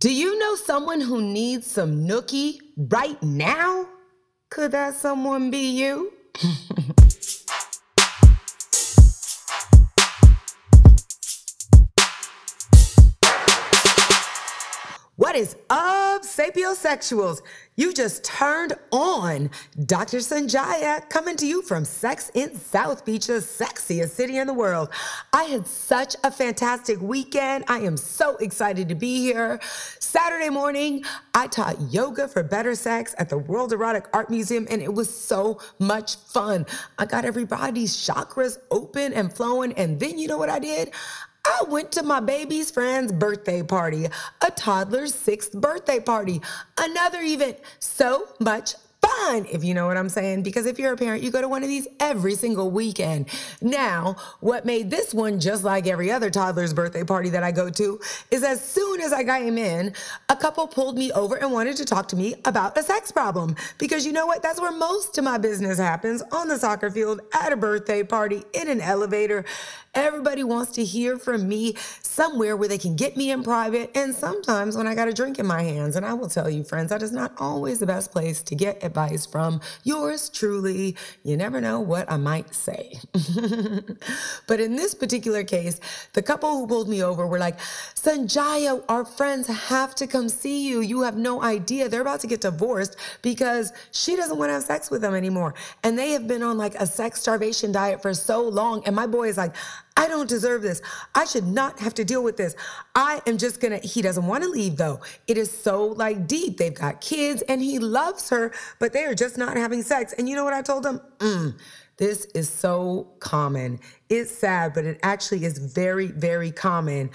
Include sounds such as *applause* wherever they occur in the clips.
Do you know someone who needs some nookie right now? Could that someone be you? *laughs* What is up, sapiosexuals? You just turned on Dr. Sonjia coming to you from Sex in South Beach, the sexiest city in the world. I had such a fantastic weekend. I am so excited to be here. Saturday morning, I taught yoga for better sex at the World Erotic Art Museum, and it was so much fun. I got everybody's chakras open and flowing, and then you know what I did? I went to my baby's friend's birthday party, a toddler's sixth birthday party, another event. So much fun, if you know what I'm saying. Because if you're a parent, you go to one of these every single weekend. Now, what made this one just like every other toddler's birthday party that I go to is as soon as I came in, a couple pulled me over and wanted to talk to me about a sex problem. Because you know what? That's where most of my business happens on the soccer field, at a birthday party, in an elevator. Everybody wants to hear from me somewhere where they can get me in private, and sometimes when I got a drink in my hands. And I will tell you, friends, that is not always the best place to get advice from yours truly. You never know what I might say. *laughs* but in this particular case, the couple who pulled me over were like, Sonjia, our friends have to come see you. You have no idea. They're about to get divorced because she doesn't want to have sex with them anymore. And they have been on like a sex starvation diet for so long. And my boy is like, I don't deserve this. I should not have to deal with this. I am just gonna, he doesn't wanna leave though. It is so like deep. They've got kids and he loves her, but they are just not having sex. And you know what I told him? Mm, this is so common. It's sad, but it actually is very, very common.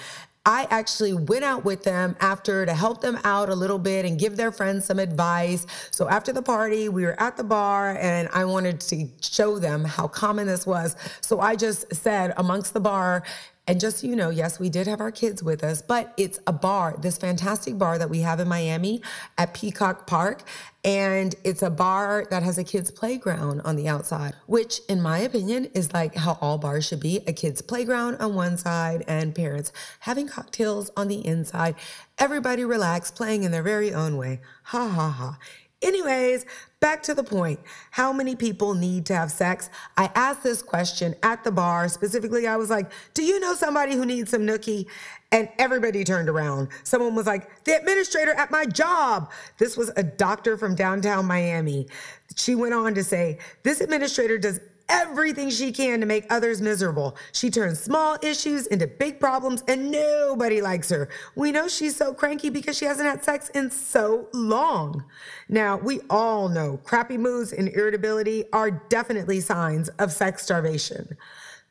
I actually went out with them after to help them out a little bit and give their friends some advice. So after the party, we were at the bar and I wanted to show them how common this was. So I just said amongst the bar, and just so you know, yes, we did have our kids with us, but it's a bar, this fantastic bar that we have in Miami at Peacock Park. And it's a bar that has a kids' playground on the outside, which, in my opinion, is like how all bars should be a kids' playground on one side and parents having cocktails on the inside. Everybody relax, playing in their very own way. Ha ha ha. Anyways, back to the point. How many people need to have sex? I asked this question at the bar. Specifically, I was like, Do you know somebody who needs some nookie? And everybody turned around. Someone was like, The administrator at my job. This was a doctor from downtown Miami. She went on to say, This administrator does everything she can to make others miserable. She turns small issues into big problems and nobody likes her. We know she's so cranky because she hasn't had sex in so long. Now, we all know crappy moods and irritability are definitely signs of sex starvation.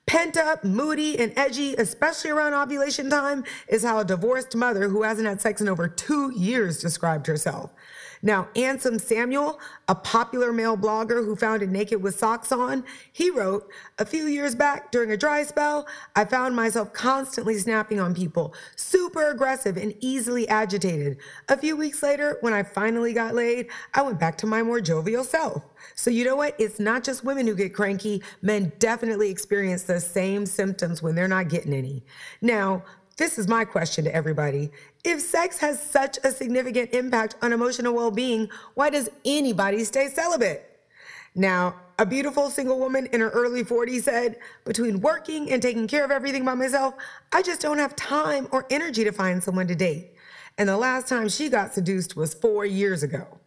Pent up, moody, and edgy, especially around ovulation time, is how a divorced mother who hasn't had sex in over two years described herself. Now, Anslem Samuel, a popular male blogger who founded Naked with Socks On, he wrote, A few years back during a dry spell, I found myself constantly snapping on people, super aggressive and easily agitated. A few weeks later, when I finally got laid, I went back to my more jovial self. So, you know what? It's not just women who get cranky, men definitely experience the same symptoms when they're not getting any. Now, this is my question to everybody. If sex has such a significant impact on emotional well being, why does anybody stay celibate? Now, a beautiful single woman in her early 40s said, Between working and taking care of everything by myself, I just don't have time or energy to find someone to date. And the last time she got seduced was four years ago.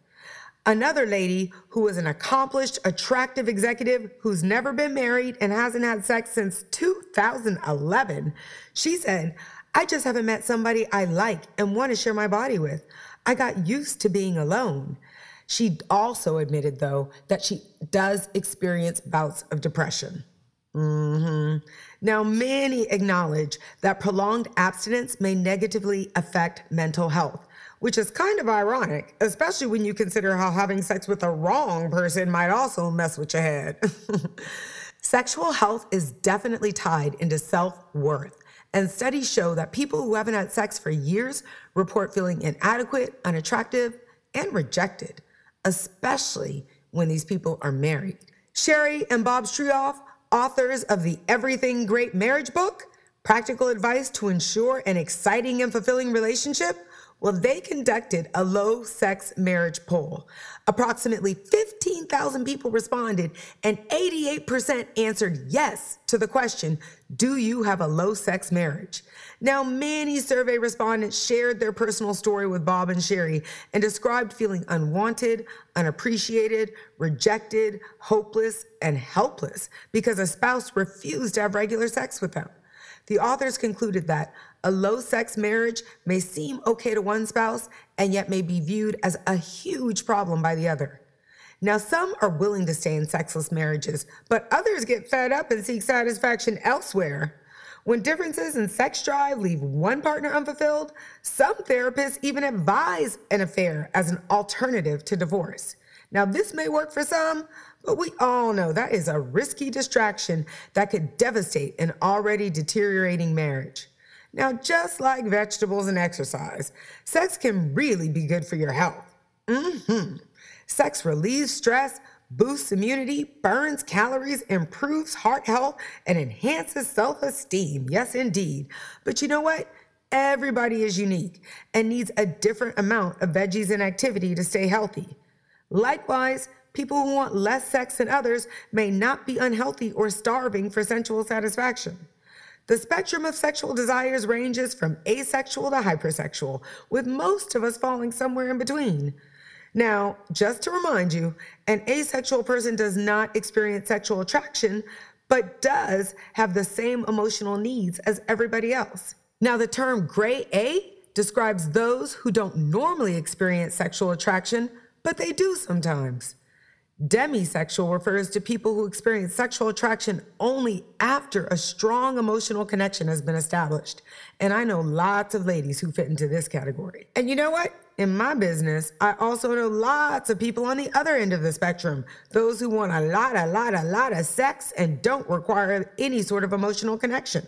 Another lady who was an accomplished, attractive executive who's never been married and hasn't had sex since 2011, she said, I just haven't met somebody I like and want to share my body with. I got used to being alone. She also admitted, though, that she does experience bouts of depression. Mm-hmm. Now, many acknowledge that prolonged abstinence may negatively affect mental health, which is kind of ironic, especially when you consider how having sex with the wrong person might also mess with your head. *laughs* Sexual health is definitely tied into self worth. And studies show that people who haven't had sex for years report feeling inadequate, unattractive, and rejected, especially when these people are married. Sheri and Bob Stritof, authors of the Everything Great Marriage book, Practical Advice to Ensure an Exciting and Fulfilling Relationship, Well, they conducted a low sex marriage poll. Approximately 15,000 people responded, and 88% answered yes to the question Do you have a low sex marriage? Now, many survey respondents shared their personal story with Bob and Sheri and described feeling unwanted, unappreciated, rejected, hopeless, and helpless because a spouse refused to have regular sex with them. The authors concluded that a low sex marriage may seem okay to one spouse and yet may be viewed as a huge problem by the other. Now, some are willing to stay in sexless marriages, but others get fed up and seek satisfaction elsewhere. When differences in sex drive leave one partner unfulfilled, some therapists even advise an affair as an alternative to divorce. Now, this may work for some, but we all know that is a risky distraction that could devastate an already deteriorating marriage. Now, just like vegetables and exercise, sex can really be good for your health. Mm-hmm. Sex relieves stress, boosts immunity, burns calories, improves heart health, and enhances self esteem. Yes, indeed. But you know what? Everybody is unique and needs a different amount of veggies and activity to stay healthy. Likewise, people who want less sex than others may not be unhealthy or starving for sensual satisfaction. The spectrum of sexual desires ranges from asexual to hypersexual, with most of us falling somewhere in between. Now, just to remind you, an asexual person does not experience sexual attraction, but does have the same emotional needs as everybody else. Now, the term gray A describes those who don't normally experience sexual attraction, but they do sometimes. Demisexual refers to people who experience sexual attraction only after a strong emotional connection has been established. And I know lots of ladies who fit into this category. And you know what? In my business, I also know lots of people on the other end of the spectrum, those who want a lot, a lot, a lot of sex and don't require any sort of emotional connection.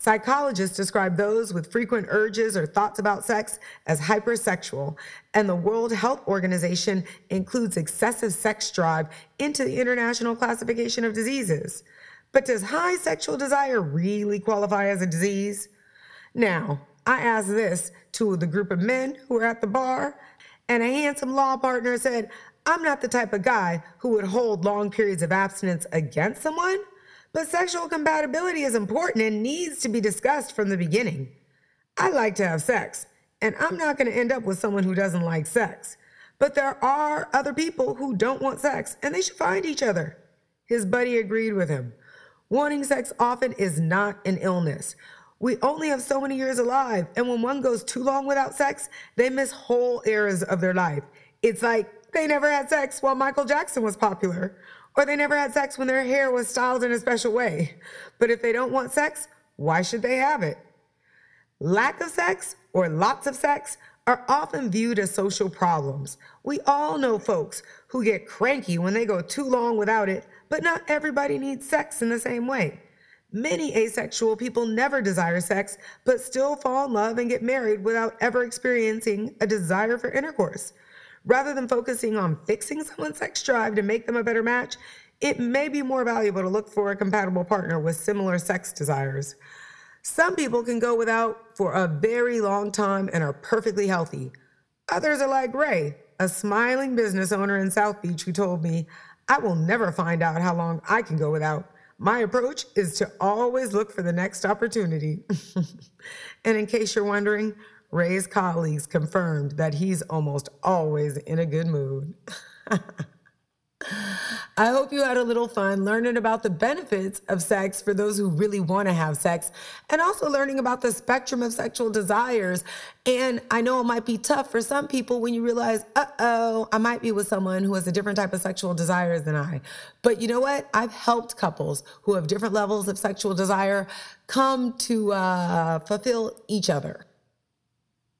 Psychologists describe those with frequent urges or thoughts about sex as hypersexual, and the World Health Organization includes excessive sex drive into the International Classification of Diseases. But does high sexual desire really qualify as a disease? Now, I asked this to the group of men who were at the bar, and a handsome law partner said, I'm not the type of guy who would hold long periods of abstinence against someone but sexual compatibility is important and needs to be discussed from the beginning. I like to have sex, and I'm not going to end up with someone who doesn't like sex. But there are other people who don't want sex, and they should find each other. His buddy agreed with him. Wanting sex often is not an illness. We only have so many years alive, and when one goes too long without sex, they miss whole eras of their life. It's like they never had sex while Michael Jackson was popular, or they never had sex when their hair was styled in a special way. But if they don't want sex, why should they have it? Lack of sex or lots of sex are often viewed as social problems. We all know folks who get cranky when they go too long without it, but not everybody needs sex in the same way. Many asexual people never desire sex, but still fall in love and get married without ever experiencing a desire for intercourse. Rather than focusing on fixing someone's sex drive to make them a better match, it may be more valuable to look for a compatible partner with similar sex desires. Some people can go without for a very long time and are perfectly healthy. Others are like Ray, a smiling business owner in South Beach who told me, I will never find out how long I can go without. My approach is to always look for the next opportunity. *laughs* and in case you're wondering, Ray's colleagues confirmed that he's almost always in a good mood. *laughs* I hope you had a little fun learning about the benefits of sex for those who really want to have sex and also learning about the spectrum of sexual desires. And I know it might be tough for some people when you realize, uh oh, I might be with someone who has a different type of sexual desires than I. But you know what? I've helped couples who have different levels of sexual desire come to uh, fulfill each other.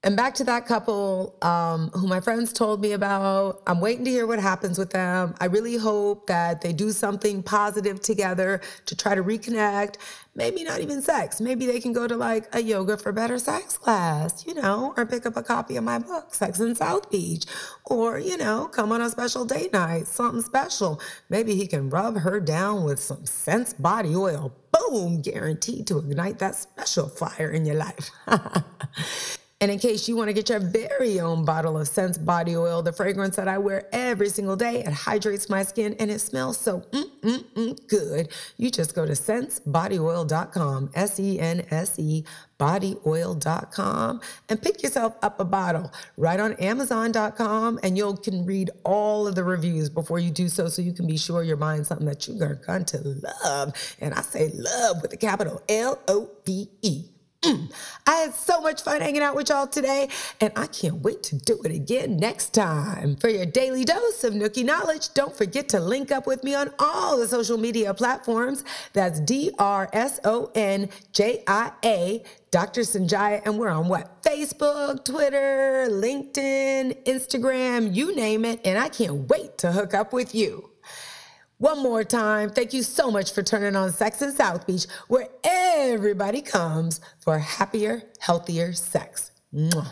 And back to that couple um, who my friends told me about. I'm waiting to hear what happens with them. I really hope that they do something positive together to try to reconnect. Maybe not even sex. Maybe they can go to like a yoga for better sex class, you know, or pick up a copy of my book, Sex in South Beach, or, you know, come on a special date night, something special. Maybe he can rub her down with some Sense body oil. Boom, guaranteed to ignite that special fire in your life. *laughs* And in case you want to get your very own bottle of Sense body oil, the fragrance that I wear every single day, it hydrates my skin and it smells so mm, mm, mm, good. You just go to sensebodyoil.com, S E N S E bodyoil.com and pick yourself up a bottle right on amazon.com and you can read all of the reviews before you do so so you can be sure you're buying something that you're going to love and i say love with a capital l-o-v-e Mm. I had so much fun hanging out with y'all today, and I can't wait to do it again next time. For your daily dose of Nookie knowledge, don't forget to link up with me on all the social media platforms. That's D R S O N J I A, Dr. Sonjia, and we're on what? Facebook, Twitter, LinkedIn, Instagram, you name it, and I can't wait to hook up with you. One more time, thank you so much for turning on Sex in South Beach, where everybody comes for happier, healthier sex. Mwah.